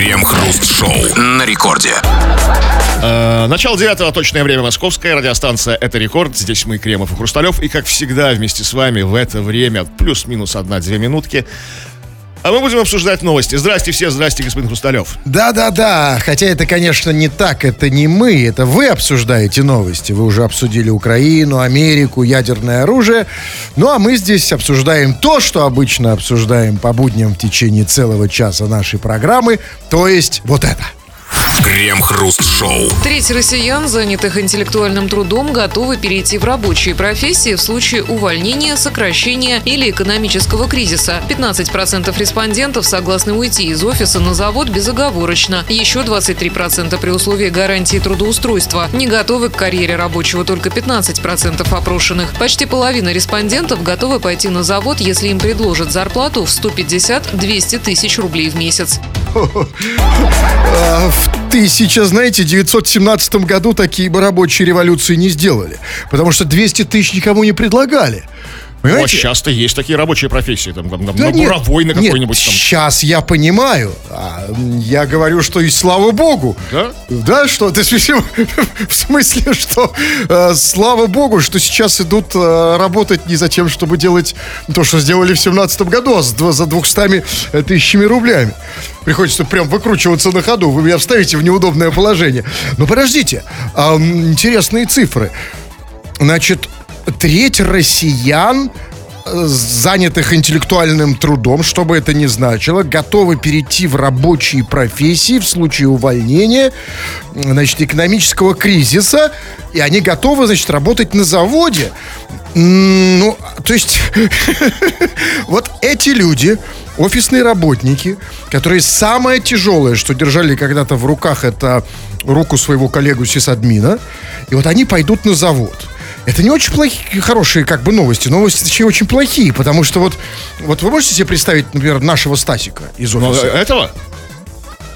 Крем-хруст-шоу на рекорде. Э, начало девятого, точное время московская, радиостанция «Это рекорд». Здесь мы, Кремов и Хрусталев. И, как всегда, вместе с вами в это время, плюс-минус одна-две минутки, а мы будем обсуждать новости. Здрасте все, здрасте, господин Хрусталев. Да-да-да, хотя это, конечно, не так, это не мы, это вы обсуждаете новости. Вы уже обсудили Украину, Америку, ядерное оружие. Ну, а мы здесь обсуждаем то, что обычно обсуждаем по будням в течение целого часа нашей программы, то есть вот это – Крем-хруст-шоу. Треть россиян, занятых интеллектуальным трудом, готовы перейти в рабочие профессии в случае увольнения, сокращения или экономического кризиса. 15% респондентов согласны уйти из офиса на завод безоговорочно. Еще 23% при условии гарантии трудоустройства. Не готовы к карьере рабочего только 15% опрошенных. Почти половина респондентов готовы пойти на завод, если им предложат зарплату в 150-200 тысяч рублей в месяц. А, в 1917 году такие бы рабочие революции не сделали. Потому что 200 тысяч никому не предлагали. Понимаете? Ну, а часто есть такие рабочие профессии, там, там, да на нет, буровой, на какой-нибудь там. Сейчас я понимаю. А, я говорю, что и слава богу. Да? Да, что ты в смысле, что э, слава богу, что сейчас идут э, работать не за тем, чтобы делать то, что сделали в 17 году, а за 200 э, тысячами рублями. Приходится прям выкручиваться на ходу. Вы меня вставите в неудобное положение. Но подождите, э, интересные цифры. Значит, треть россиян э, занятых интеллектуальным трудом, что бы это ни значило, готовы перейти в рабочие профессии в случае увольнения, значит, экономического кризиса, и они готовы, значит, работать на заводе. Ну, то есть, вот эти люди, офисные работники, которые самое тяжелое, что держали когда-то в руках, это руку своего коллегу сисадмина, и вот они пойдут на завод – это не очень плохие, хорошие как бы новости. Новости точнее очень плохие, потому что вот, вот вы можете себе представить, например, нашего Стасика из ну, офиса? Но, этого?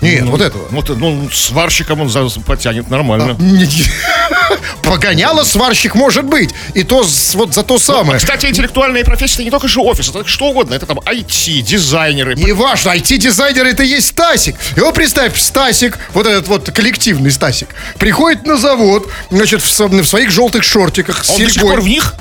Нет, ну, вот этого. Вот, ну, сварщиком он потянет нормально. А, Погоняло сварщик может быть. И то вот за то самое. Ну, кстати, интеллектуальные профессии это не только же офис, это что угодно. Это там IT, дизайнеры. Не важно, IT-дизайнеры это и есть Стасик. Его представь, Стасик, вот этот вот коллективный Стасик, приходит на завод, значит, в, в своих желтых шортиках с Он серьгой. до сих пор в них?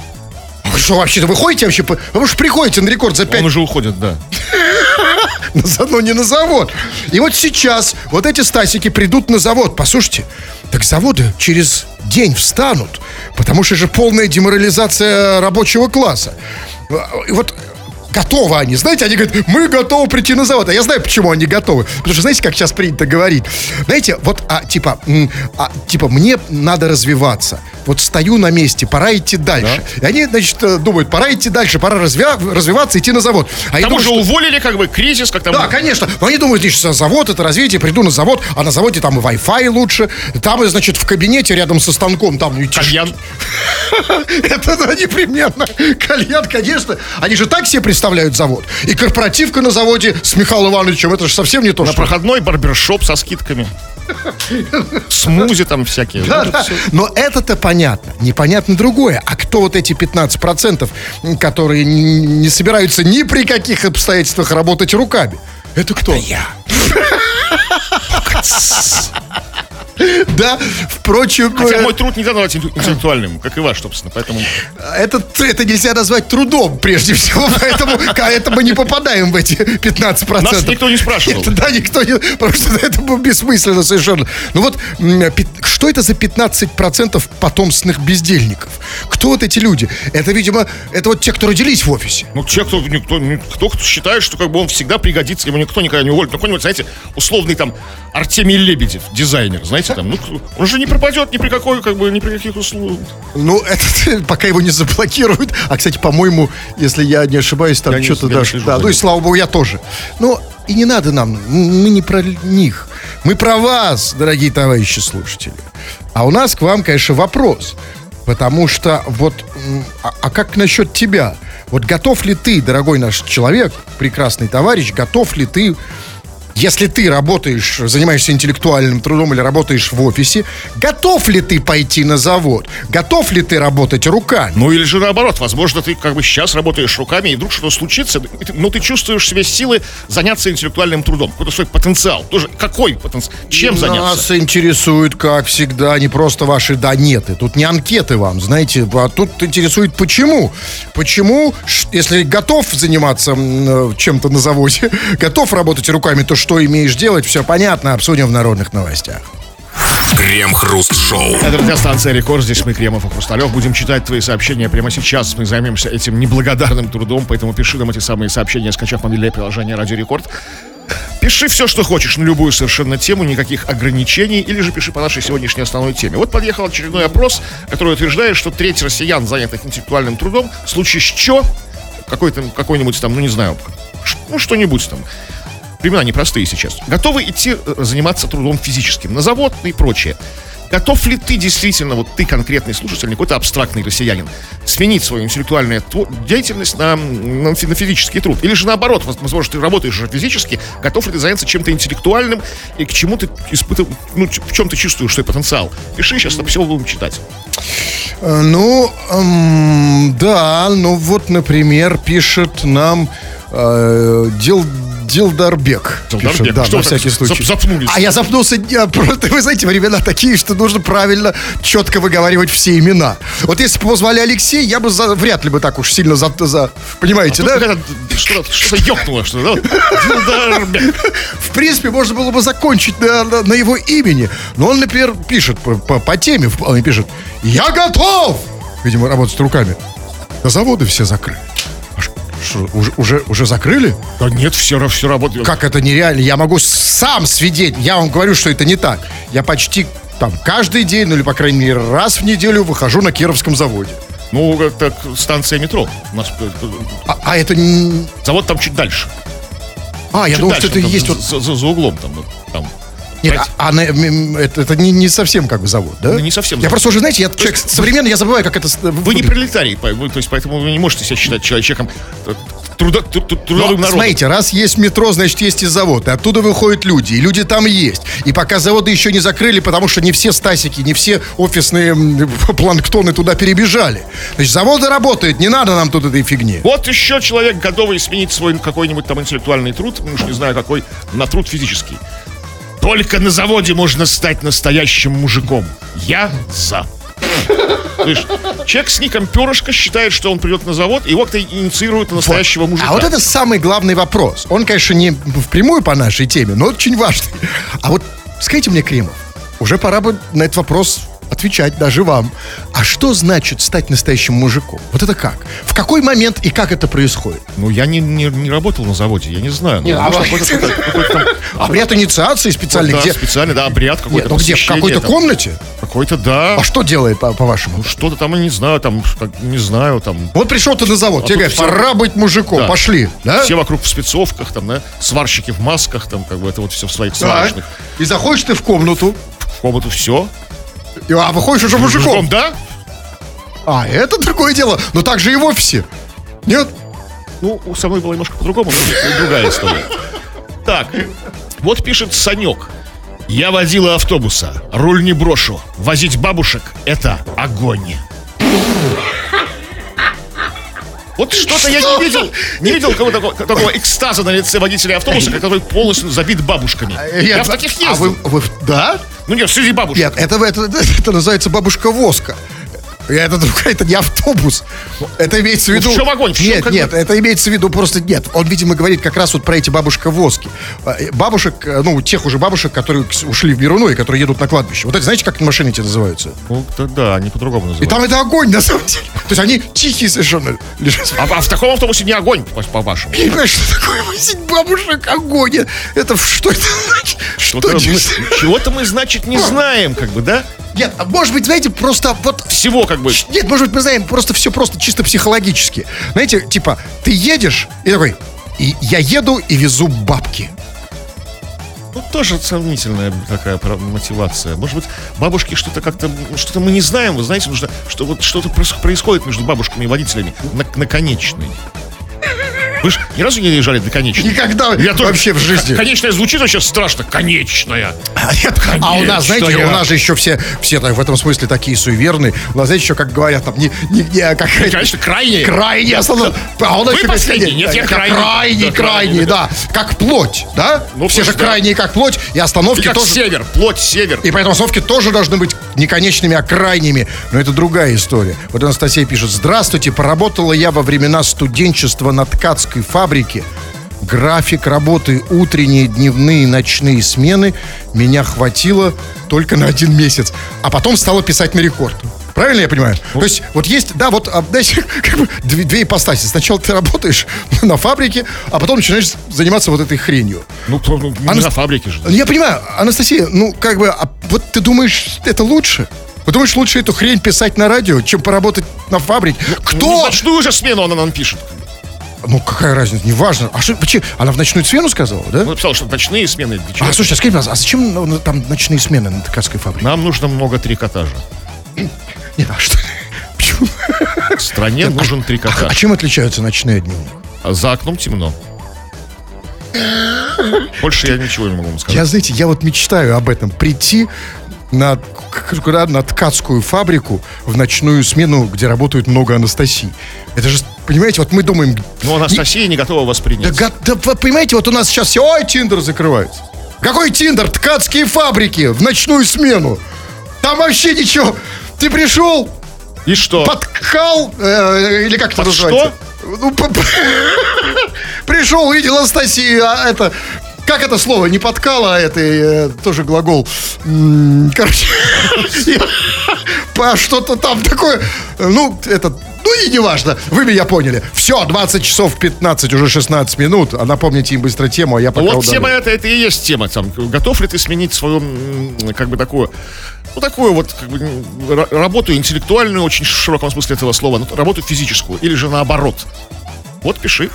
Вы что, вообще-то вы ходите вообще? Вы же приходите на рекорд за 5... Он уже уходит, да. Но не на завод. И вот сейчас вот эти стасики придут на завод. Послушайте, так заводы через день встанут, потому что же полная деморализация рабочего класса. И вот готовы они. Знаете, они говорят, мы готовы прийти на завод. А я знаю, почему они готовы. Потому что, знаете, как сейчас принято говорить? Знаете, вот, а, типа, а, типа, мне надо развиваться. Вот стою на месте, пора идти дальше. Да. И они, значит, э, думают, пора идти дальше, пора развя- развиваться, идти на завод. А Там уже что... уволили, как бы, кризис, как там... Да, конечно. Но они думают, что завод, это развитие, приду на завод, а на заводе там и Wi-Fi лучше. Там, значит, в кабинете рядом со станком, там... Кальян. Это непременно. Кальян, конечно. Они же так себе представляют завод. И корпоративка на заводе с Михаилом Ивановичем, это же совсем не то, На что... проходной барбершоп со скидками. Смузи там всякие. Да, да. Но это-то понятно. Непонятно другое. А кто вот эти 15%, которые не собираются ни при каких обстоятельствах работать руками? Это кто? Это я. Да, впрочем... Хотя мой труд нельзя назвать интеллектуальным, как и ваш, собственно, поэтому... Это, это нельзя назвать трудом, прежде всего, поэтому, поэтому мы не попадаем в эти 15%. Нас никто не спрашивал. Это, да, никто не... Потому что это было бессмысленно совершенно. Ну вот, что это за 15% потомственных бездельников? Кто вот эти люди? Это, видимо, это вот те, кто родились в офисе. Ну, те, кто, никто, кто, кто считает, что как бы он всегда пригодится, ему никто никогда не уволит. Ну, какой-нибудь, знаете, условный там Артемий Лебедев, дизайнер, знаете, там, ну, он же не пропадет ни при какой, как бы, ни при каких условиях. Ну, это пока его не заблокируют. А, кстати, по-моему, если я не ошибаюсь, там что-то даже... Да, ну и слава богу, я тоже. Но и не надо нам, мы не про них. Мы про вас, дорогие товарищи слушатели. А у нас к вам, конечно, вопрос. Потому что вот, а, а как насчет тебя? Вот готов ли ты, дорогой наш человек, прекрасный товарищ, готов ли ты если ты работаешь, занимаешься интеллектуальным трудом или работаешь в офисе, готов ли ты пойти на завод? Готов ли ты работать руками? Ну или же наоборот, возможно, ты как бы сейчас работаешь руками, и вдруг что-то случится, но ты чувствуешь себе силы заняться интеллектуальным трудом. Какой-то свой потенциал. Тоже какой потенциал? Чем заняться? Нас интересует, как всегда, не просто ваши да-неты. Тут не анкеты вам, знаете, а тут интересует почему. Почему, если готов заниматься э, чем-то на заводе, готов работать руками, то что имеешь делать, все понятно, обсудим в народных новостях. Крем-хруст-шоу. Это радиостанция «Рекорд». Здесь мы, Кремов и Хрусталев. Будем читать твои сообщения прямо сейчас. Мы займемся этим неблагодарным трудом, поэтому пиши нам эти самые сообщения, скачав мобильное приложение «Радио Рекорд». Пиши все, что хочешь, на любую совершенно тему, никаких ограничений, или же пиши по нашей сегодняшней основной теме. Вот подъехал очередной опрос, который утверждает, что треть россиян, занятых интеллектуальным трудом, в случае с чё, какой-то, какой-нибудь там, ну не знаю, ну что-нибудь там, времена непростые сейчас, готовы идти э, заниматься трудом физическим, на завод и прочее. Готов ли ты действительно, вот ты конкретный слушатель, не какой-то абстрактный россиянин, сменить свою интеллектуальную деятельность на, на на физический труд? Или же наоборот, воз- возможно, ты работаешь уже физически, готов ли ты заняться чем-то интеллектуальным и к чему ты испытываешь, ну, в чем ты чувствуешь свой потенциал? Пиши, сейчас там все будем читать. Э, Ну, эм, да, ну вот, например, пишет нам э, Дил, Дилдарбек. Дилдарбек? Пишет, да, Что на всякий случай. зап- запнулись? А я запнулся, я просто, вы знаете, времена такие, что нужно правильно, четко выговаривать все имена. Вот если бы позвали Алексей, я бы за- вряд ли бы так уж сильно за... за- понимаете, Тут да? Что-то, что-то ёкнуло, что ли, да? Дилдарбек. В принципе, можно было бы закончить на, на- на его имени. Но он, например, пишет по, по- по теме, он пишет, я готов! Видимо, работать руками. На заводы все закрыли. Что, уже, уже, уже закрыли? Да нет, все, все работает. Как это нереально? Я могу сам свидеть. Я вам говорю, что это не так. Я почти там каждый день, ну или, по крайней мере, раз в неделю выхожу на Кировском заводе. Ну, это станция метро. У нас э, э, А, а это... не- завод там чуть дальше. А, я Чуть думал, что дальше, это и там, есть за, вот... за- за- углом там. там. Нет, а, а это, это не, не совсем как бы завод, да? Ну, не совсем Я завод. просто уже, знаете, я человек современный, я забываю, как это... с- Вы не пролетарий, вы- то есть поэтому вы не можете себя считать человеком э, трудо- тру- тру- трудовым народом. смотрите, раз есть метро, значит, есть и завод. И оттуда выходят люди, и люди там есть. И пока заводы еще не закрыли, потому что не все стасики, не все офисные планктоны туда перебежали. Значит, заводы работают, не надо нам тут этой фигни. Вот еще человек, готовый сменить свой какой-нибудь там интеллектуальный труд, ну уж не знаю какой, на труд физический. Только на заводе можно стать настоящим мужиком. Я за. Видишь, человек с ником Перышко считает, что он придет на завод, и инициируют на настоящего мужика. А вот это самый главный вопрос. Он, конечно, не впрямую по нашей теме, но очень важный. А вот скажите мне, Кремов, уже пора бы на этот вопрос отвечать даже вам. А что значит стать настоящим мужиком? Вот это как? В какой момент и как это происходит? Ну, я не, не, не работал на заводе, я не знаю. Ну, а может, вы- какой-то- какой-то- какой-то там- Обряд инициации специальный, да, где... специально, да, обряд какой-то. Нет, ну где? В какой-то там. комнате? Какой-то, да. А что делает, по- по-вашему? Ну, что-то там, я не знаю, там, как- не знаю, там... Вот пришел ты на завод, А тебе говорят, все- пора быть мужиком, Да. пошли, да? Все вокруг в спецовках, там, да, сварщики в масках, там, как бы это вот все в своих сварочных. И заходишь ты в комнату, В комнату все. И- а выходишь уже мужиком. да? А, это другое дело. Но так же и в офисе. Нет? Ну, со мной было немножко по-другому, но другая история. Так, вот пишет Санек. Я водила автобуса, руль не брошу. Возить бабушек — это огонь. Вот что-то я не видел, не видел кого такого, такого экстаза на лице водителя автобуса, который полностью забит бабушками. Я Нет, в таких а ездил. вы, вы- да? Ну нет, среди бабушек. Нет, это, это, это, это называется бабушка воска. И Это другая, это не автобус. Это имеется в Ну, виду... в чем огонь? В чем нет, нет, бы- это имеется в виду просто... Нет, он, видимо, говорит как раз вот про эти бабушка воски. Э, Бабушек, э, ну, тех уже бабушек, которые ушли в мир иной, которые едут на кладбище. Вот это, знаете, как машины эти называются? Ну, да, да, они по-другому И называются. там это огонь, на самом деле. То есть они тихие совершенно лежат. А, а в таком автобусе не огонь, по- по-вашему. Я не понимаю, что такое возить бабушек огонь. Это что это значит? Что Что-то мы-? Чего-то мы, значит, не знаем, как бы, да? Нет, а может быть, знаете, просто вот Всего, как бы. Нет, может быть, мы знаем просто все просто чисто психологически. Знаете, типа, ты едешь и такой, и я еду и везу бабки. Ну, тоже сомнительная такая мотивация. Может быть, бабушки что-то как-то, что-то мы не знаем, вы знаете, нужно, что вот что-то происходит между бабушками и водителями на, на конечной. Вы же ни разу не лежали до конечной? Никогда Я тоже- вообще в жизни. Конечная звучит вообще страшно. Конечная. Нет, а у нас, знаете, у нас же еще все, все так, в этом смысле такие суеверные. У нас, знаете, еще, как говорят, там, не, не, не, а как... Конечно, крайне. Крайне основном. А у нас Вы еще последний, как- нет, я крайний. Крайний, Да, крайний, да. Как плоть, да? Ну, все же да. крайние как плоть, и остановки И как тоже... север, плоть север. И поэтому остановки тоже должны быть не конечными, а крайними. Но это другая история. Вот Анастасия пишет. Здравствуйте, поработала я во времена студенчества на ткацкой фабрике. График работы утренние, дневные, ночные смены меня хватило только на один месяц. А потом стала писать на рекорд. Правильно я понимаю? То есть вот есть, да, вот, а, знаете, как бы две, две ипостаси. Сначала ты работаешь на фабрике, а потом начинаешь заниматься вот этой хренью. Ну, ну, не Анас- на фабрике же. Я понимаю, Анастасия, ну, как бы, а вот ты думаешь, это лучше? Вы думаешь, лучше эту хрень писать на радио, чем поработать на фабрике? Ну, Кто? ночную же смену она нам пишет. Ну, какая разница, неважно. А что, почему? Она в ночную смену сказала, да? Он написал, что ночные смены для? А, слушайте, а пожалуйста, а зачем ну, ну, там ночные смены на ткацкой фабрике? Нам нужно много трикотажа. Нет, а что? Почему? В стране нужен А трикотаж. чем отличаются ночные от дневных? А за окном темно. Больше я ничего не могу вам сказать. Я, знаете, я вот мечтаю об этом. Прийти на, куда, на ткацкую фабрику в ночную смену, где работают много Анастасий. Это же, понимаете, вот мы думаем... Но Анастасия не готова вас Да, да понимаете, вот у нас сейчас все, ой, Тиндер закрывается. Какой Тиндер? Ткацкие фабрики в ночную смену. Там вообще ничего. Ты пришел, И что? подкал, э, или как это Под называется? Ну, по- по- Пришел, увидел Анастасию, а это... Как это слово? Не подкала, а это э, тоже глагол. М, Короче, что-то там такое. Ну, это... Ну и неважно, вы меня поняли. Все, 20 часов 15, уже 16 минут. А напомните им быстро тему, а я пока Вот удалю. тема это, это и есть тема. Там, готов ли ты сменить свою, как бы такую, ну такую вот, как бы, работу интеллектуальную, очень в широком смысле этого слова, ну, работу физическую, или же наоборот. Вот пиши.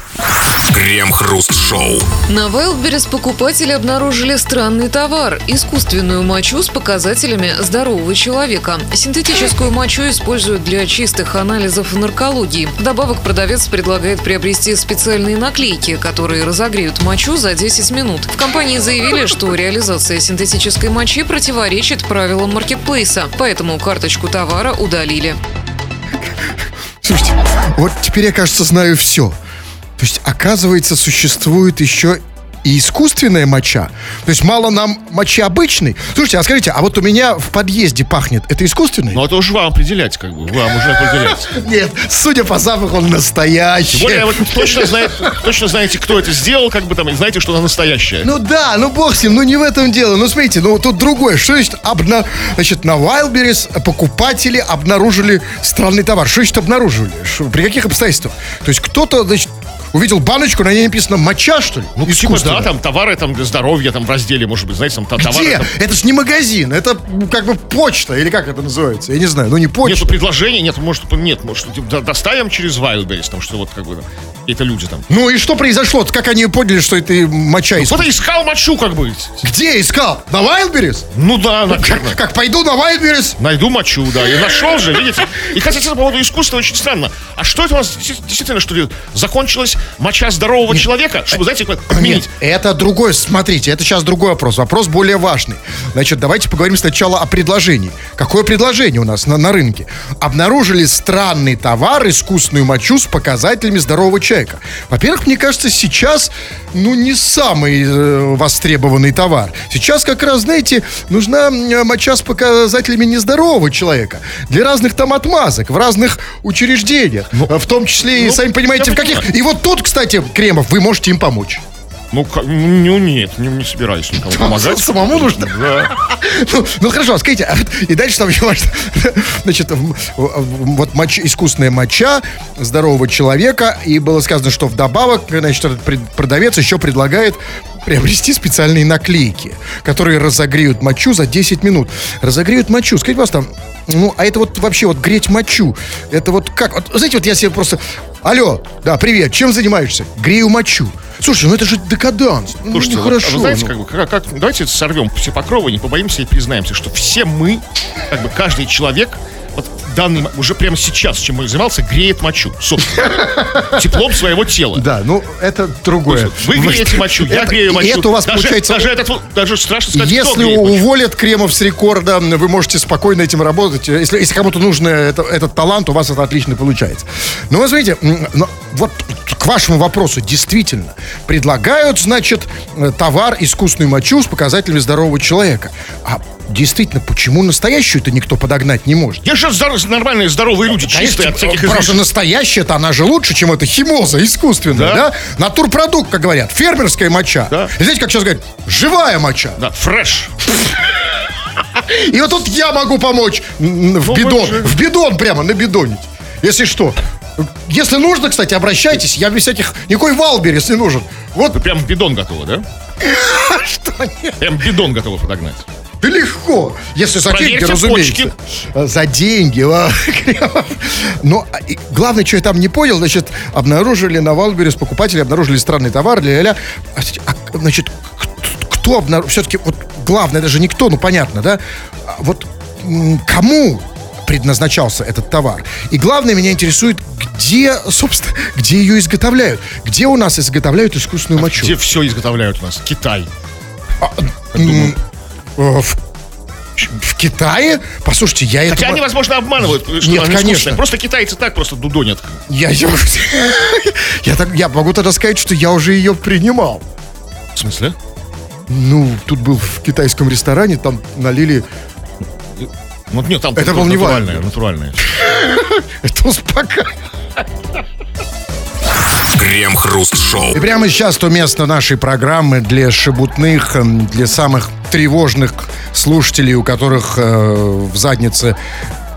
Крем-хруст-шоу. На Wildberries покупатели обнаружили странный товар – искусственную мочу с показателями здорового человека. Синтетическую мочу используют для чистых анализов в наркологии. Вдобавок продавец предлагает приобрести специальные наклейки, которые разогреют мочу за 10 минут. В компании заявили, что реализация синтетической мочи противоречит правилам маркетплейса, поэтому карточку товара удалили. Слушайте, вот теперь я, кажется, знаю все. То есть, оказывается, существует еще и искусственная моча. То есть мало нам мочи обычной. Слушайте, а скажите, а вот у меня в подъезде пахнет. Это искусственный? Ну это уже вам определять, как бы, вам уже определять. Нет, судя по запаху, он настоящий. Более вот точно, знает, точно знаете, кто это сделал, как бы там, и знаете, что она настоящая. Ну да, ну бог с ним, ну не в этом дело. Ну смотрите, ну тут другое. Что значит, обна... значит на Wildberries покупатели обнаружили странный товар. Что значит обнаружили? При каких обстоятельствах? То есть кто-то, значит, увидел баночку, на ней написано моча, что ли? Ну, типа, да, там товары там для здоровья, там в разделе, может быть, знаете, там та- товары. Где? там- Это ж не магазин, это ну, как бы почта, или как это называется? Я не знаю, ну не почта. Нету предложений, нет, может, нет, может, типа, до- доставим через Wildberries, там, что вот как бы там, это люди там. Ну и что произошло? Как они поняли, что это моча из... Кто-то искал мочу, как бы. Где искал? На Wildberries? Ну да, наверное. Как, как пойду на Wildberries? Найду мочу, да. Я нашел же, видите. И, кстати, по поводу искусства очень странно. А что это у нас действительно, что ли, закончилась моча здорового человека? Чтобы, знаете, отменить. Это другой, смотрите, это сейчас другой вопрос. Вопрос более важный. Значит, давайте поговорим сначала о предложении. Какое предложение у нас на, на рынке? Обнаружили странный товар, искусственную мочу с показателями здорового человека. Во-первых, мне кажется, сейчас, ну, не самый э, востребованный товар. Сейчас как раз, знаете, нужна моча с показателями нездорового человека. Для разных там отмазок, в разных учреждениях. в том числе и, ну, сами понимаете, в каких... И вот тут, кстати, Кремов, вы можете им помочь. Ну, ка- ну, нет, не, не собираюсь никому помогать. Самому нужно? Да. Ну, ну, хорошо, скажите, а и дальше там значит, вот моч- искусственная моча здорового человека, и было сказано, что вдобавок, значит, этот продавец еще предлагает приобрести специальные наклейки, которые разогреют мочу за 10 минут. Разогреют мочу. Скажите, пожалуйста, ну, а это вот вообще вот греть мочу, это вот как? Вот, знаете, вот я себе просто... Алло, да, привет, чем занимаешься? Грею мочу. Слушай, ну это же декаданс. Ну, Слушайте, ну, вот, хорошо. а вы знаете, ну. как бы, как, как- давайте сорвем все покровы, не побоимся и признаемся, что все мы, как бы каждый человек, данный, уже прямо сейчас, чем он занимался, греет мочу, собственно. Теплом своего тела. Да, ну, это другое. Вы греете мочу, я грею мочу. это у вас получается- Даже, этот, даже страшно сказать, Если уволят Кремов с рекорда, вы можете спокойно этим работать. Если, если кому-то нужен это- этот талант, у вас это отлично получается. Но вы но вот вашему вопросу, действительно, предлагают, значит, э, товар искусственную мочу с показателями здорового человека. А действительно, почему настоящую-то никто подогнать не может? Есть же здор- нормальные, здоровые люди, чистые от всяких Просто излишеств. настоящая-то она же лучше, чем эта химоза искусственная, Да. да? Натурпродукт, как говорят, фермерская моча. Да. И знаете, как сейчас говорят, живая моча. Да, фреш. И вот тут я могу помочь в бидон, в бидон прямо набидонить. Если что. Если нужно, кстати, обращайтесь. Я без всяких... Никакой валбер, если нужен. Вот Вы прям бидон готовы, да? что нет. Прям бидон готовы подогнать. Да легко. Если за деньги, разумеется. За деньги. Но а, главное, что я там не понял, значит, обнаружили на Wildberries, покупатели обнаружили странный товар, ля-ля-ля. А, а, значит, кто обнаружил? Все-таки вот главное, даже не кто, ну понятно, да? А Вот кому предназначался этот товар. И главное, меня интересует, где, собственно, где ее изготовляют. Где у нас изготовляют искусственную мочу? Где все изготовляют у нас? Китай. М, э, В, в Китае? Послушайте, я это... Хотя они, возможно, обманывают, что Нет, конечно. искусственная. Просто китайцы так просто дудонят. Я, я, я, так, я могу тогда сказать, что я уже ее принимал. В смысле? Ну, тут был в китайском ресторане, там налили... Вот нет, там Это был не натуральное, натуральное. Это успокаивает. Крем-хруст-шоу. И прямо сейчас то место нашей программы для шебутных, эм, для самых тревожных слушателей, у которых э, в заднице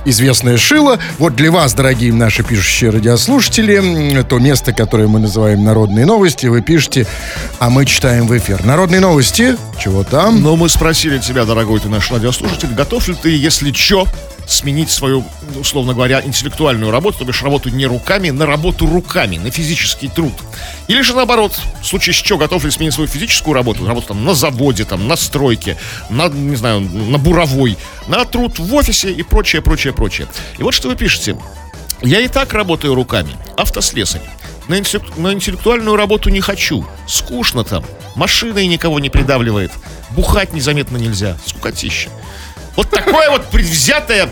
известное шило. Вот для вас, дорогие наши пишущие радиослушатели, то место, которое мы называем «Народные новости», вы пишете, а мы читаем в эфир. «Народные новости», чего там? Но мы спросили тебя, дорогой ты наш радиослушатель, готов ли ты, если чё, сменить свою, условно говоря, интеллектуальную работу, то бишь работу не руками, на работу руками, на физический труд. Или же наоборот, в случае с чё, готов ли сменить свою физическую работу, работу там на заводе, там, на стройке, на, не знаю, на буровой, на труд в офисе и прочее, прочее, прочее. И вот что вы пишете. Я и так работаю руками, автослесарь. На, интеллек- на интеллектуальную работу не хочу. Скучно там. Машиной никого не придавливает. Бухать незаметно нельзя. Скукотища. Вот такое вот предвзятое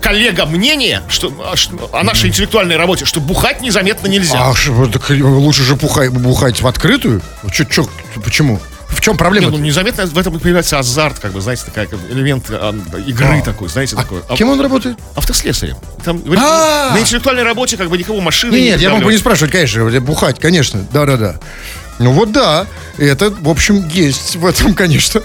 коллега мнение что, а, что- о нашей интеллектуальной работе, что бухать незаметно нельзя. А так лучше же пухай- бухать в открытую? Чё, чё, почему? В чем Не, проблема? ну, незаметно в этом появляется азарт, как бы, знаете, такая как элемент а, игры такой, знаете, такой. А- Кем он работает? Автослесарем. Там, А! на интеллектуальной работе как бы никого машины Нет, не нет, я могу не спрашивать, конечно, бухать, конечно, да-да-да. Ну вот да, это, в общем, есть в этом, конечно,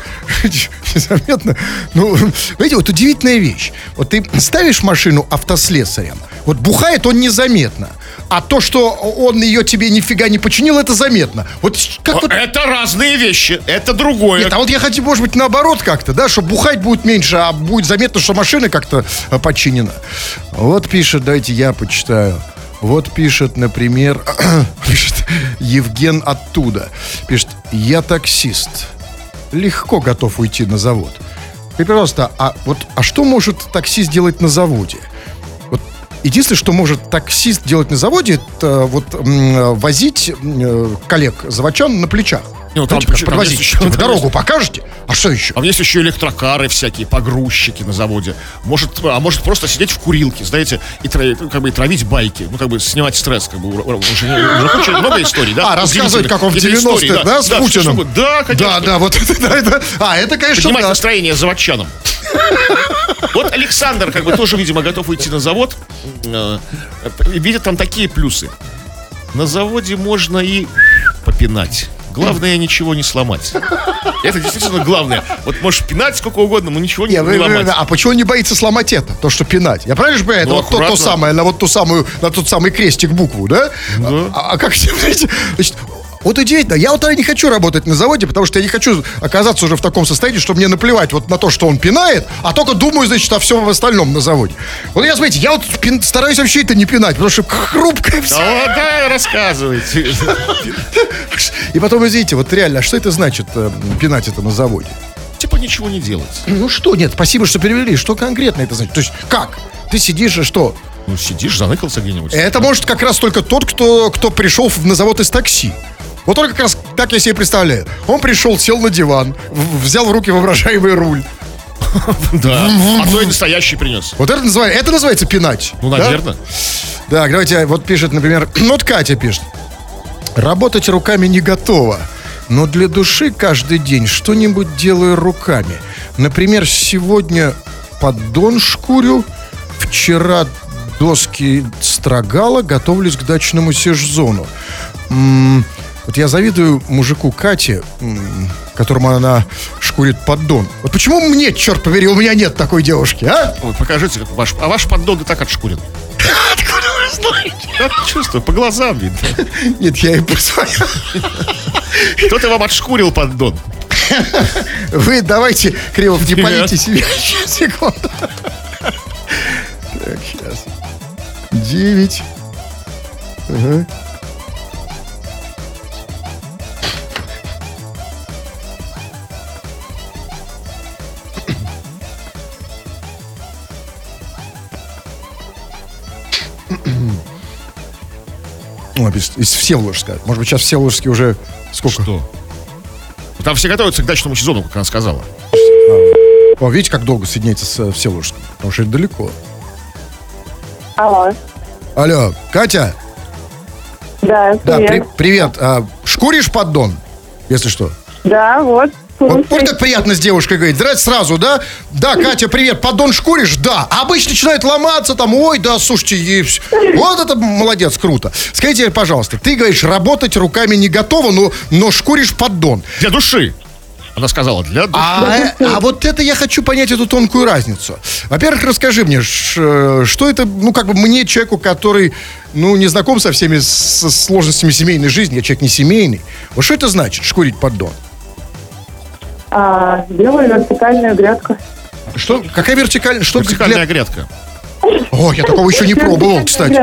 незаметно. Ну, видите, вот удивительная вещь. Вот ты ставишь машину автослесарем, вот бухает он незаметно, а то, что он ее тебе нифига не починил, это заметно. Вот как вот... Это разные вещи, это другое. Нет, а вот я хочу, может быть, наоборот как-то, да, что бухать будет меньше, а будет заметно, что машина как-то э, починена. Вот пишет, дайте я почитаю. Вот пишет, например, пишет Евген оттуда. Пишет, я таксист. Легко готов уйти на завод. И, пожалуйста, а вот, а что может таксист делать на заводе? Вот единственное, что может таксист делать на заводе, это вот возить э, коллег заводчан на плечах. Ну, там Знаете, есть еще- Типа, дорогу покажете? А что еще? А есть еще электрокары всякие, погрузчики на заводе. Может, а может просто сидеть в курилке, знаете, и тра- как бы и травить байки, ну как бы снимать стресс, как бы у- у- уже, уже куча- много историй, да? А, рассказывать, как он в каких-то историй, 90-е, да, с Путиным? Да, конечно. Да, да, вот это, а, это, конечно, Поднимать настроение заводчанам. Вот Александр, как бы тоже, видимо, готов уйти на завод. э, Видит там такие плюсы. На заводе можно и попинать. Главное ничего не сломать. Это действительно главное. Вот можешь пинать сколько угодно, но ничего не, Не, ломать. а почему он не боится сломать это? То, что пинать. Я правильно же понимаю? Это Ну, вот то, то аккуратно. самое, на вот ту самую, на тот самый крестик букву, да? А, а как, значит, вот удивительно, я вот не хочу работать на заводе, потому что я не хочу оказаться уже в таком состоянии, что мне наплевать вот на то, что он пинает, а только думаю, значит, о всем остальном на заводе. Вот я, смотрите, я вот пин- стараюсь вообще это не пинать, потому что хрупкое все. Да, вот, да, рассказывайте. И потом, извините, вот реально, а что это значит, э, пинать это на заводе? Типа ничего не делать. Ну что, нет, спасибо, что перевели. Что конкретно это значит? То есть как? Ты сидишь и что? Ну, сидишь, заныкался где-нибудь. Это может как раз только тот, кто, кто пришел на завод из такси. Вот только как раз так я себе представляю. Он пришел, сел на диван, взял в руки воображаемый руль. Да. А то и настоящий принес. Вот это называется, это называется пинать. Ну, да? наверное. Так, давайте, вот пишет, например, вот Катя пишет. Работать руками не готова, но для души каждый день что-нибудь делаю руками. Например, сегодня поддон шкурю, вчера доски строгала, готовлюсь к дачному сежзону. М, Вот я завидую мужику Кате, которому она шкурит поддон. Вот почему мне, черт побери, у меня нет такой девушки, а? Ой, покажите, как ваш... А ваш поддон и так отшкурен. Откуда вы знаете? Я чувствую, по глазам видно. Нет, я и позвонил. Кто-то вам отшкурил поддон. Вы давайте, Кривов, не полите себя. Сейчас, секунду. Так, сейчас. Девять. Ага. Без- из Всеволожска. Может быть, сейчас Всеволожске уже сколько? Что? Там все готовятся к дачному сезону, как она сказала. О, видите, как долго соединяется с э, Всеволожском? Потому что это далеко. Алло. Алло, Катя? Да, Да, привет. при- привет. А, шкуришь поддон, если что? Да, вот. Вот, вот как приятно с девушкой говорить. Здрасте сразу, да? Да, Катя, привет. Поддон шкуришь? Да. А обычно начинает ломаться там. Ой, да, слушайте, и вот это молодец, круто. Скажите, пожалуйста, ты говоришь, работать руками не готова, но, но шкуришь поддон. Для души. Она сказала, для души. А, э, а вот это я хочу понять эту тонкую разницу. Во-первых, расскажи мне, э, что это, ну, как бы мне, человеку, который, ну, не знаком со всеми сложностями семейной жизни, я человек не семейный. Вот что это значит, шкурить поддон? А, делаю вертикальную грядку. Что? Какая вертикальная? Что Вертикальная для- грядка. О, я такого еще не пробовал, кстати.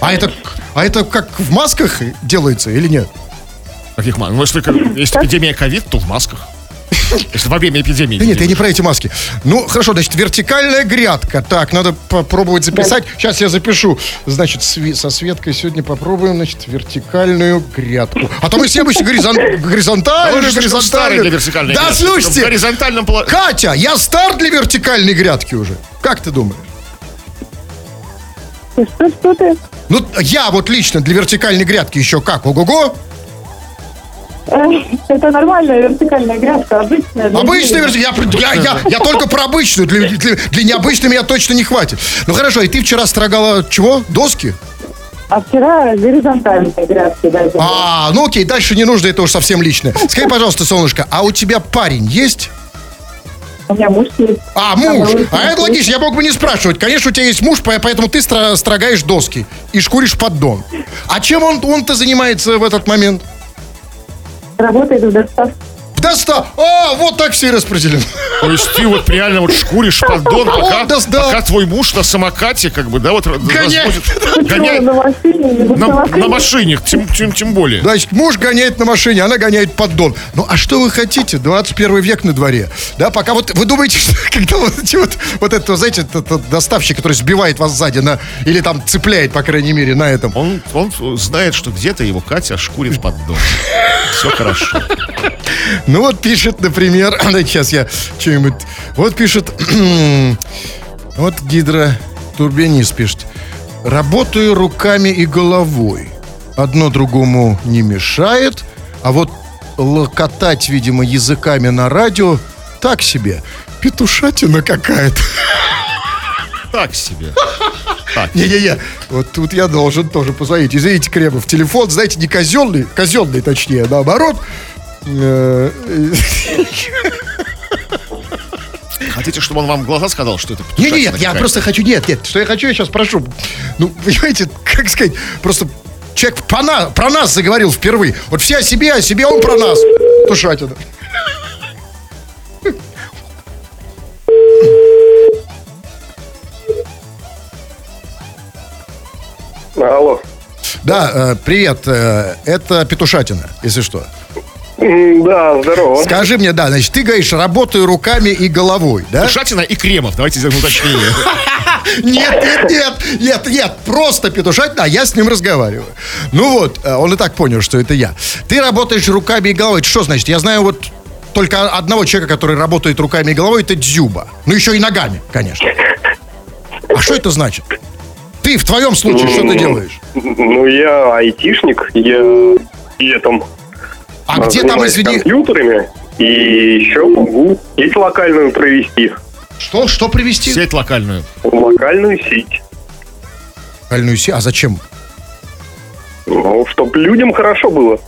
А это, а это как в масках делается или нет? Каких масках? Ну, если, если эпидемия ковид, то в масках. Во время эпидемии. Да нет, я не про эти маски. Ну, хорошо, значит, вертикальная грядка. Так, надо попробовать записать. Сейчас я запишу. Значит, со Светкой сегодня попробуем, значит, вертикальную грядку. А то мы все обычно горизон- А горизонтальную, горизонтальную. для вертикальной Да, слушайте, горизонтальном Катя, я стар для вертикальной грядки уже. Как ты думаешь? Что, что ты? Ну, я вот лично для вертикальной грядки еще как? Ого-го! Э, Это нормальная вертикальная грядка, обычная. Обычная версия. Я, я, я, я только про обычную. Для, для, для необычной меня точно не хватит. Ну хорошо, и ты вчера строгала чего? Доски? А вчера горизонтальные грядки даже. А, ну окей, дальше не нужно, это уж совсем личное. Скажи, пожалуйста, солнышко, а у тебя парень есть? У меня муж есть. А, муж. А это логично, я мог бы не спрашивать. Конечно, у тебя есть муж, по- поэтому ты строгаешь доски и шкуришь поддон. А чем он, он-то занимается в этот момент? Работает в доставке. Доста... А, вот так все и распределено. То есть ты вот реально вот шкуришь поддон, пока, Он да, да. пока твой муж на самокате, как бы, да, вот Гоняет. разводит- гоняет На машине на, на машине, тем, тем, тем более. Значит, муж гоняет на машине, она гоняет поддон. Ну, а что вы хотите? 21 век на дворе. Да, пока вот вы думаете, что когда вот, эти вот, вот это, знаете, этот, этот доставщик, который сбивает вас сзади на, или там цепляет, по крайней мере, на этом. Он, он знает, что где-то его Катя шкурит поддон. Все хорошо. Ну вот пишет, например, сейчас я что-нибудь... Вот пишет, вот гидротурбинист пишет. Работаю руками и головой. Одно другому не мешает, а вот локотать, видимо, языками на радио так себе. Петушатина какая-то. Так себе. Не-не-не, вот тут я должен тоже позвонить. Извините, Кремов, телефон, знаете, не казенный, казенный точнее, наоборот. Э, Хотите, чтобы он вам в глаза сказал, что это Не, петушатина нет, я просто хочу, нет, нет, что я хочу, я сейчас прошу. Ну, понимаете, как сказать, просто человек про нас, про нас заговорил впервые. Вот все о себе, о себе, он про нас. Тушатина. Алло. Да, э, привет, э, это Петушатина, если что. Да, здорово. Скажи мне, да, значит, ты говоришь, работаю руками и головой, да? Шатина и Кремов. Давайте сделаем уточнение. Нет, нет, нет, нет, нет, просто петушатина, а я с ним разговариваю. Ну вот, э, он и так понял, что это я. Ты работаешь руками и головой. Это что значит? Я знаю вот только одного человека, который работает руками и головой, это Дзюба. Ну, еще и ногами, конечно. А что это значит? Ты в твоем случае что ты делаешь? Ну, я айтишник, я и этом А где там, извини, компьютерами, и еще могу сеть локальную провести. что, что привести? Сеть локальную. Локальную сеть. Локальную се- А зачем? Ну, чтобы людям хорошо было.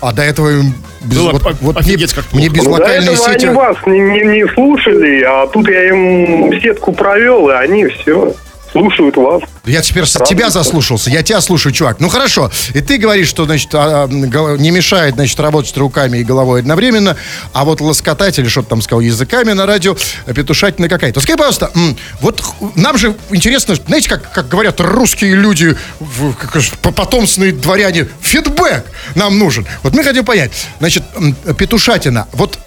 А до этого им без, Было вот, вот мне, офигеть как мне без Ну, до локальной этого сети... они вас не, не- не слушали, а тут я им сетку провел, и они все слушают вас. Я теперь Правда? тебя заслушался, я тебя слушаю, чувак. Ну хорошо, и ты говоришь, что, значит, а, а, не мешает, значит, работать руками и головой одновременно, а вот лоскотать или что-то там сказал языками на радио, э, петушатина какая-то. Скажи, пожалуйста, вот нам же интересно, знаете, как, как говорят русские люди, потомственные дворяне, фидбэк нам нужен. Вот мы хотим понять, значит, петушатина, вот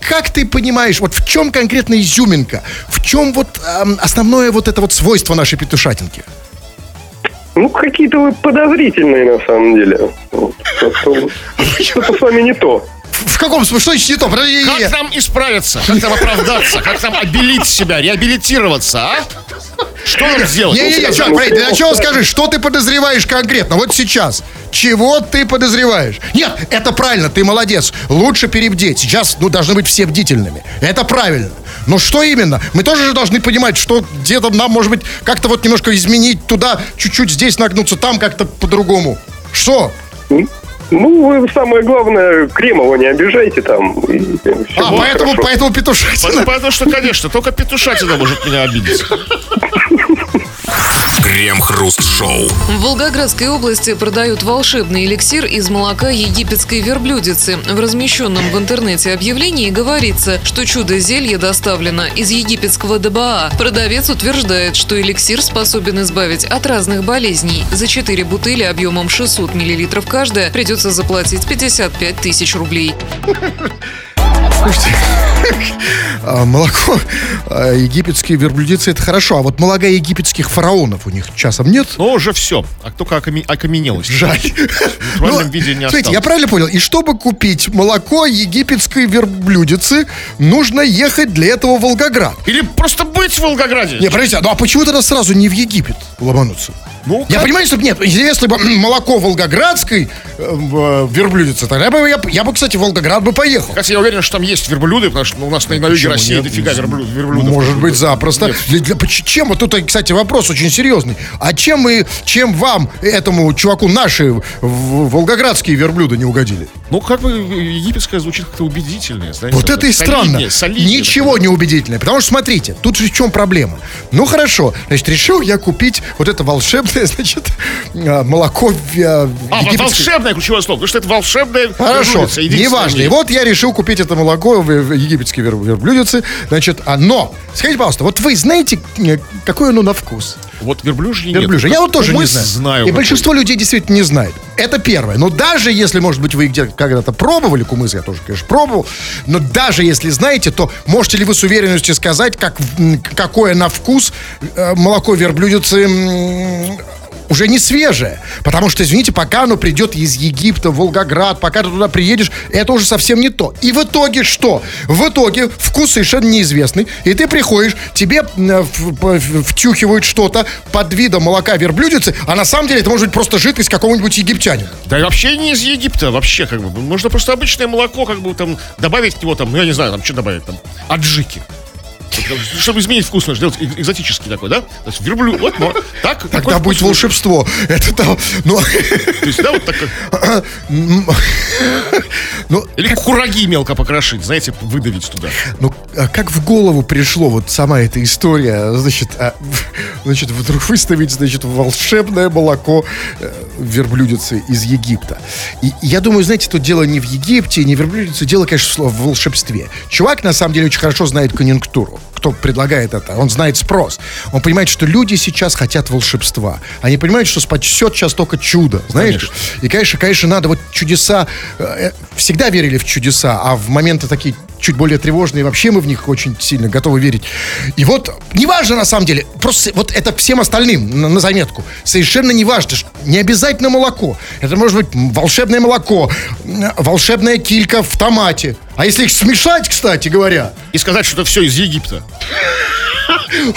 как ты понимаешь, вот в чем конкретно изюминка, в чем вот основное вот это вот свойство нашей петушатинки? Ну, какие-то вы подозрительные, на самом деле. Что-то с вами не то. В каком смысле? Что значит не то? Подожди, Как нам исправиться? Как нам оправдаться? Как нам обелить себя, реабилитироваться, а? Что нам сделать? Не-не-не, чувак, подожди, ты начало скажи, что ты подозреваешь конкретно, вот сейчас. Чего ты подозреваешь? Нет, это правильно, ты молодец. Лучше перебдеть. Сейчас, ну, должны быть все бдительными. Это правильно. Но что именно? Мы тоже же должны понимать, что где-то нам, может быть, как-то вот немножко изменить туда, чуть-чуть здесь нагнуться, там как-то по-другому. Что? Ну, вы самое главное, Кремова не обижайте там. и всё А, поэтому, хорошо. поэтому петушатина. Потому, потому что, конечно, только петушатина может меня обидеть. Крем-хруст-шоу. В Волгоградской области продают волшебный эликсир из молока египетской верблюдицы. В размещенном в интернете объявлении говорится, что чудо-зелье доставлено из египетского ДБА. Продавец утверждает, что эликсир способен избавить от разных болезней. За 4 бутыли объемом 600 мл каждая придется заплатить 55 тысяч рублей. Слушайте, а, молоко а, египетские верблюдицы это хорошо, а вот молока египетских фараонов у них часом нет? Но уже все. А только окаме- окаменелость. Жаль. В натуральном виде не Смотрите, осталось. я правильно понял? И чтобы купить молоко египетской верблюдицы, нужно ехать для этого в Волгоград. Или просто быть в Волгограде. Не, подождите, ну а почему тогда сразу не в Египет ломануться? Ну, Я как? понимаю, что нет, если бы молоко волгоградской э, э, верблюдицы, тогда бы я, я бы, кстати, в Волгоград бы поехал. Хотя я уверен, что там есть верблюды, потому что ну, у нас на, на юге России нет? дофига верблю- верблюдов. Может быть, запросто. Нет. Для- для- чем, вот тут, кстати, вопрос очень серьезный. А чем мы, чем вам, этому чуваку, наши в- в- волгоградские верблюды не угодили? Ну, как бы египетская звучит как-то убедительнее, знаете. Вот это и странно. солиднее, Ничего не убедительное. Потому что, смотрите, тут же в чем проблема. Ну, хорошо, значит, решил я купить вот это волшебное, значит, а, молоко а, А, египетской- волшебное ключевое слово, потому что это волшебное Хорошо, неважно. И вот я решил купить это молоко в, египетской вер- верблюдице. Значит, а, но, скажите, пожалуйста, вот вы знаете, э, какой оно на вкус? Вот верблюжье Верблюжье. нет. Я вот тоже не знаю. знаю. И какой. большинство людей действительно не знает. Это первое. Но даже если, может быть, вы где-то когда-то пробовали кумыс, я тоже, конечно, пробовал, но даже если знаете, то можете ли вы с уверенностью сказать, как, какое на вкус э, молоко верблюдицы уже не свежее. Потому что, извините, пока оно придет из Египта, Волгоград, пока ты туда приедешь, это уже совсем не то. И в итоге что? В итоге вкус совершенно неизвестный, и ты приходишь, тебе в- втюхивают что-то под видом молока верблюдицы, а на самом деле это может быть просто жидкость какого-нибудь египтянина. Да и вообще не из Египта, вообще как бы. Можно просто обычное молоко, как бы там добавить к него там, ну я не знаю, там что добавить там, аджики. Чтобы изменить вкус, нужно сделать эк- экзотический такой, да? То есть верблюд, вот, мо- так, Тогда будет вкус. волшебство. Это там, ну, То есть, да, вот так, как- ну, Или кураги мелко покрошить, знаете, выдавить туда. ну, а как в голову пришло вот сама эта история, значит, а, значит, вдруг выставить, значит, волшебное молоко э, верблюдицы из Египта. И я думаю, знаете, тут дело не в Египте, не в верблюдице, дело, конечно, в волшебстве. Чувак, на самом деле, очень хорошо знает конъюнктуру. Кто предлагает это, он знает спрос. Он понимает, что люди сейчас хотят волшебства. Они понимают, что спасет сейчас только чудо, знаешь? Конечно. И, конечно, конечно, надо вот чудеса. э, Всегда верили в чудеса, а в моменты такие чуть более тревожные, вообще мы в них очень сильно готовы верить. И вот, неважно на самом деле, просто вот это всем остальным на, на заметку, совершенно неважно, не обязательно молоко. Это может быть волшебное молоко, волшебная килька в томате. А если их смешать, кстати говоря, И сказать, что это все из Египта.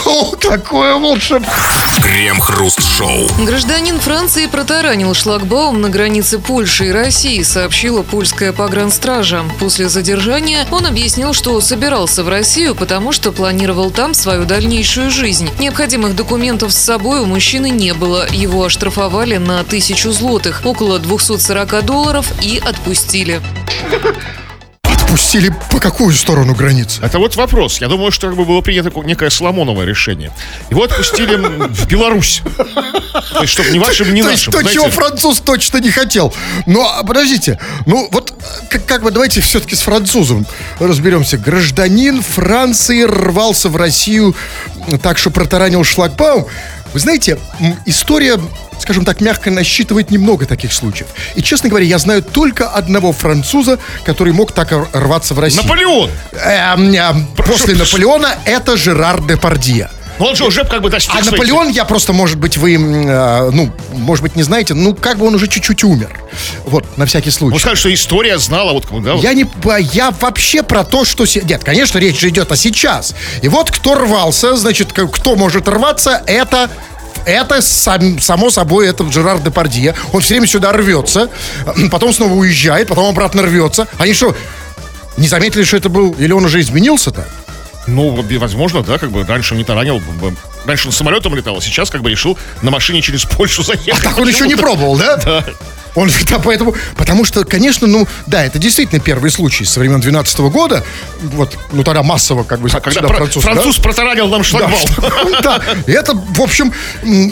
О, какое волшебство. Крем-хруст-шоу. Гражданин Франции протаранил шлагбаум на границе Польши и России, сообщила польская погранстража. После задержания он объяснил, что собирался в Россию, потому что планировал там свою дальнейшую жизнь. Необходимых документов с собой у мужчины не было. Его оштрафовали на тысячу злотых, около 240 долларов и отпустили. Отпустили по какую сторону границы? Это вот вопрос. Я думаю, что как бы было принято ко- некое Соломоновое решение. Его отпустили м, в Беларусь. То есть, чтобы ни вашим, ни нашим. то, чего француз точно не хотел. Но, а, подождите, ну вот э, как, как бы давайте все-таки с французом разберемся. Гражданин Франции рвался в Россию так, что протаранил шлагбаум. Вы знаете, история, скажем так, мягко насчитывает немного таких случаев. И, честно говоря, я знаю только одного француза, который мог так рваться в Россию. Наполеон! Эм, эм, после Наполеона это Жерар Депардье. Ну, он же уже как бы достиг А Наполеон, я просто, может быть, вы, э, ну, может быть, не знаете, ну, как бы он уже чуть-чуть умер. Вот, на всякий случай. скажет, что история знала, вот, да, вот. Я не, я вообще про то, что... Нет, конечно, речь же идет о сейчас. И вот кто рвался, значит, кто может рваться, это... Это сам- само собой, это Жерар Депардье. Он все время сюда рвется, потом снова уезжает, потом обратно рвется. Они что, не заметили, что это был... Или он уже изменился-то? Ну, возможно, да, как бы раньше не таранил. Раньше он самолетом летал, а сейчас как бы решил на машине через Польшу заехать. Так он еще не пробовал, да? Да. Он, да, поэтому, потому что, конечно, ну, да, это действительно первый случай со времен 12 года. Вот, ну, тогда массово, как бы, А когда француз, француз, да? протаранил нам шлагбаум. да, это, в общем,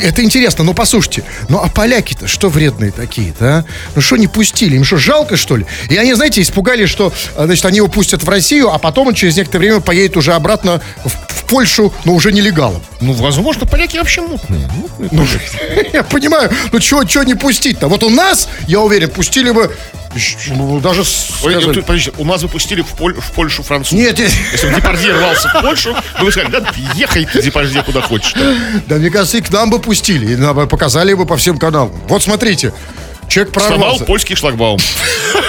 это интересно. Но послушайте, ну а поляки-то что вредные такие-то, а? Ну что не пустили? Им что, жалко, что ли? И они, знаете, испугались, что, а, значит, они его пустят в Россию, а потом он через некоторое время поедет уже обратно в, в Польшу, но уже нелегалом. Ну, возможно, поляки вообще мутные. Мутные Ну, я понимаю, ну чего, чего не пустить-то? Вот у нас, я уверен, пустили бы ну, даже Ой, сказали- тут, подождите, у нас выпустили в, Поль- в Польшу французов. Нет, нет. Если бы Депардье рвался в Польшу, ну вы сказали, да, ехай ты, Депардье, куда хочешь. Да, мне кажется, и к нам бы пустили, и нам бы показали бы по всем каналам. Вот смотрите, человек Сломал прорвался. польский шлагбаум.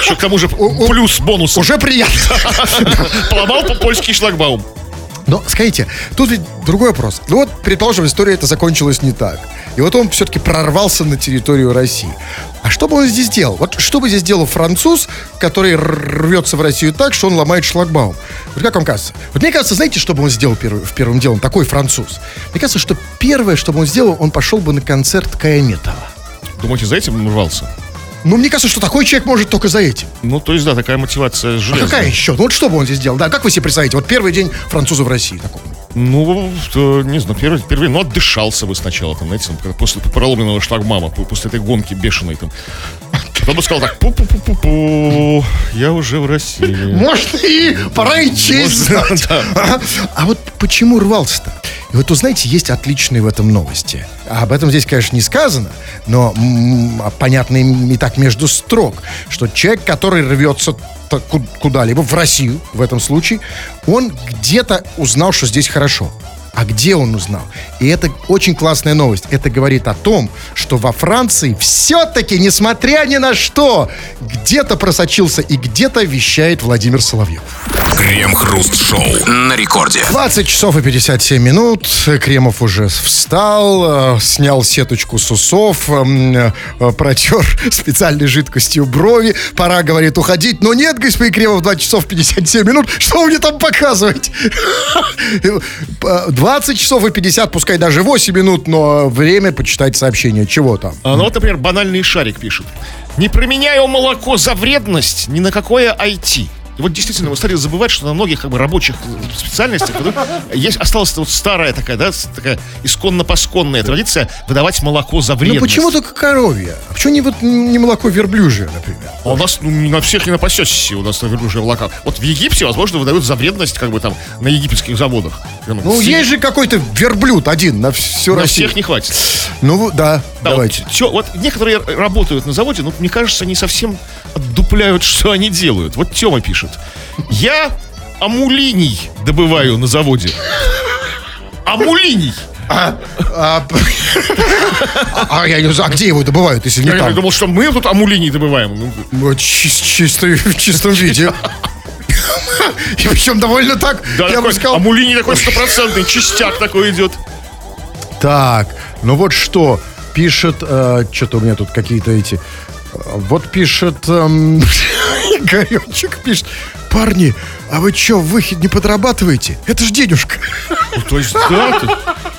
Еще к тому же плюс, бонус. Уже приятно. Поломал по- польский шлагбаум. Но, скажите, тут ведь другой вопрос. Ну вот, предположим, история эта закончилась не так. И вот он все-таки прорвался на территорию России. А что бы он здесь делал? Вот что бы здесь делал француз, который рвется в Россию так, что он ломает шлагбаум? Вот как вам кажется? Вот мне кажется, знаете, что бы он сделал первым, в первым делом, такой француз? Мне кажется, что первое, что бы он сделал, он пошел бы на концерт Каyaметова. Думаете, за этим он рвался? Ну, мне кажется, что такой человек может только за этим. Ну, то есть, да, такая мотивация А железная. какая еще? Ну, вот что бы он здесь делал? Да, как вы себе представляете? Вот первый день француза в России такой. Ну, э, не знаю, первый, первый, ну, отдышался бы сначала, там, знаете, там, после проломленного шлагбаума, п- после этой гонки бешеной, там. Потом бы сказал так, пу-пу-пу-пу-пу, я уже в России. Может, и пора и честь Может, знать. да. А, а вот почему рвался-то? И вот, вы знаете, есть отличные в этом новости. Об этом здесь, конечно, не сказано, но м, а понятно и так между строк, что человек, который рвется куда-либо, в Россию в этом случае, он где-то узнал, что здесь хорошо. А где он узнал? И это очень классная новость. Это говорит о том, что во Франции все-таки, несмотря ни на что, где-то просочился и где-то вещает Владимир Соловьев. Крем-хруст-шоу на рекорде. 20 часов и 57 минут. Кремов уже встал, э, снял сеточку с усов, эм, э, протер специальной жидкостью брови. Пора, говорит, уходить. Но нет, господин Кремов, 20 часов 57 минут. Что вы мне там показываете? Э, 20 часов и 50, пускай даже 8 минут, но время почитать сообщение. Чего там? А, ну вот, например, банальный шарик пишет. Не променяю молоко за вредность ни на какое IT. И вот действительно, мы стали забывать, что на многих как бы рабочих специальностях ну, есть, осталась вот старая такая, да, такая исконно-посконная традиция выдавать молоко за Ну вредность. почему только коровье? А почему не, вот, не молоко верблюжье, например? А у нас ну, не на всех не напасетесь, у нас на верблюжье молока. Вот в Египте, возможно, выдают за вредность, как бы там, на египетских заводах. Ну, Все- есть же какой-то верблюд один на всю на Россию. всех не хватит. Ну, да, Да, давайте. Вот, чё- вот некоторые работают на заводе, но мне кажется, они совсем отдупляют, что они делают. Вот Тёма пишет. Я амулиний добываю на заводе. Амулиний. А, а, а я не знаю, а где его добывают, если не Я, там? думал, что мы тут амулиний добываем. Ну, Вот чис- чисто- в чистом виде. И причем довольно так, Да, я бы такой сказал. амулиний такой стопроцентный, частяк такой идет. Так, ну вот что пишет, что-то у меня тут какие-то эти, э, вот пишет, эм, Игоречек пишет, парни, а вы что, в выход не подрабатываете? Это ж денежка. Ну, то есть, да, то,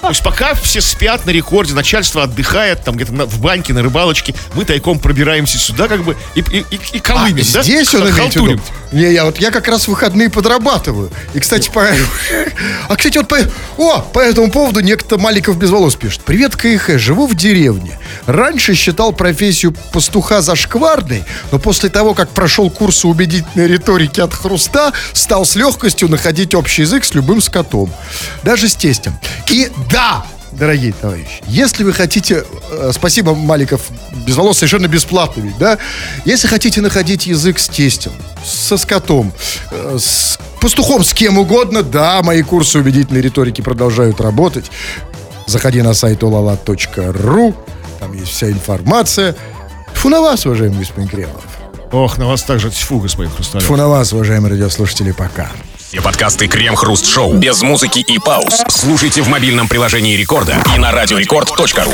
то есть пока все спят на рекорде, начальство отдыхает там где-то на- в банке, на рыбалочке, мы тайком пробираемся сюда как бы и, и, и, и А колымем, да? здесь он имеет в виду? Не, я вот я как раз в выходные подрабатываю. И, кстати, по... А, кстати, вот по... О, по этому поводу некто Маликов без волос пишет. Привет, КХ, живу в деревне. Раньше считал профессию пастуха зашкварной, но после того, как прошел курсы убедительной риторики от хруста, стал с легкостью находить общий язык с любым скотом. Даже с тестем. И да, дорогие товарищи, если вы хотите, э, спасибо, Маликов, без волос совершенно бесплатно ведь, да? Если хотите находить язык с тестем, со скотом, э, с пастухом, с кем угодно, да, мои курсы убедительной риторики продолжают работать. Заходи на сайт olala.ru, там есть вся информация. Фу на вас, уважаемый господин Кремов. Ох, на вас также тьфу, господин Хрусталев. Фу на вас, уважаемые радиослушатели, пока. Все подкасты Крем-Хруст Шоу без музыки и пауз. Слушайте в мобильном приложении Рекорда и на радиорекорд.ру.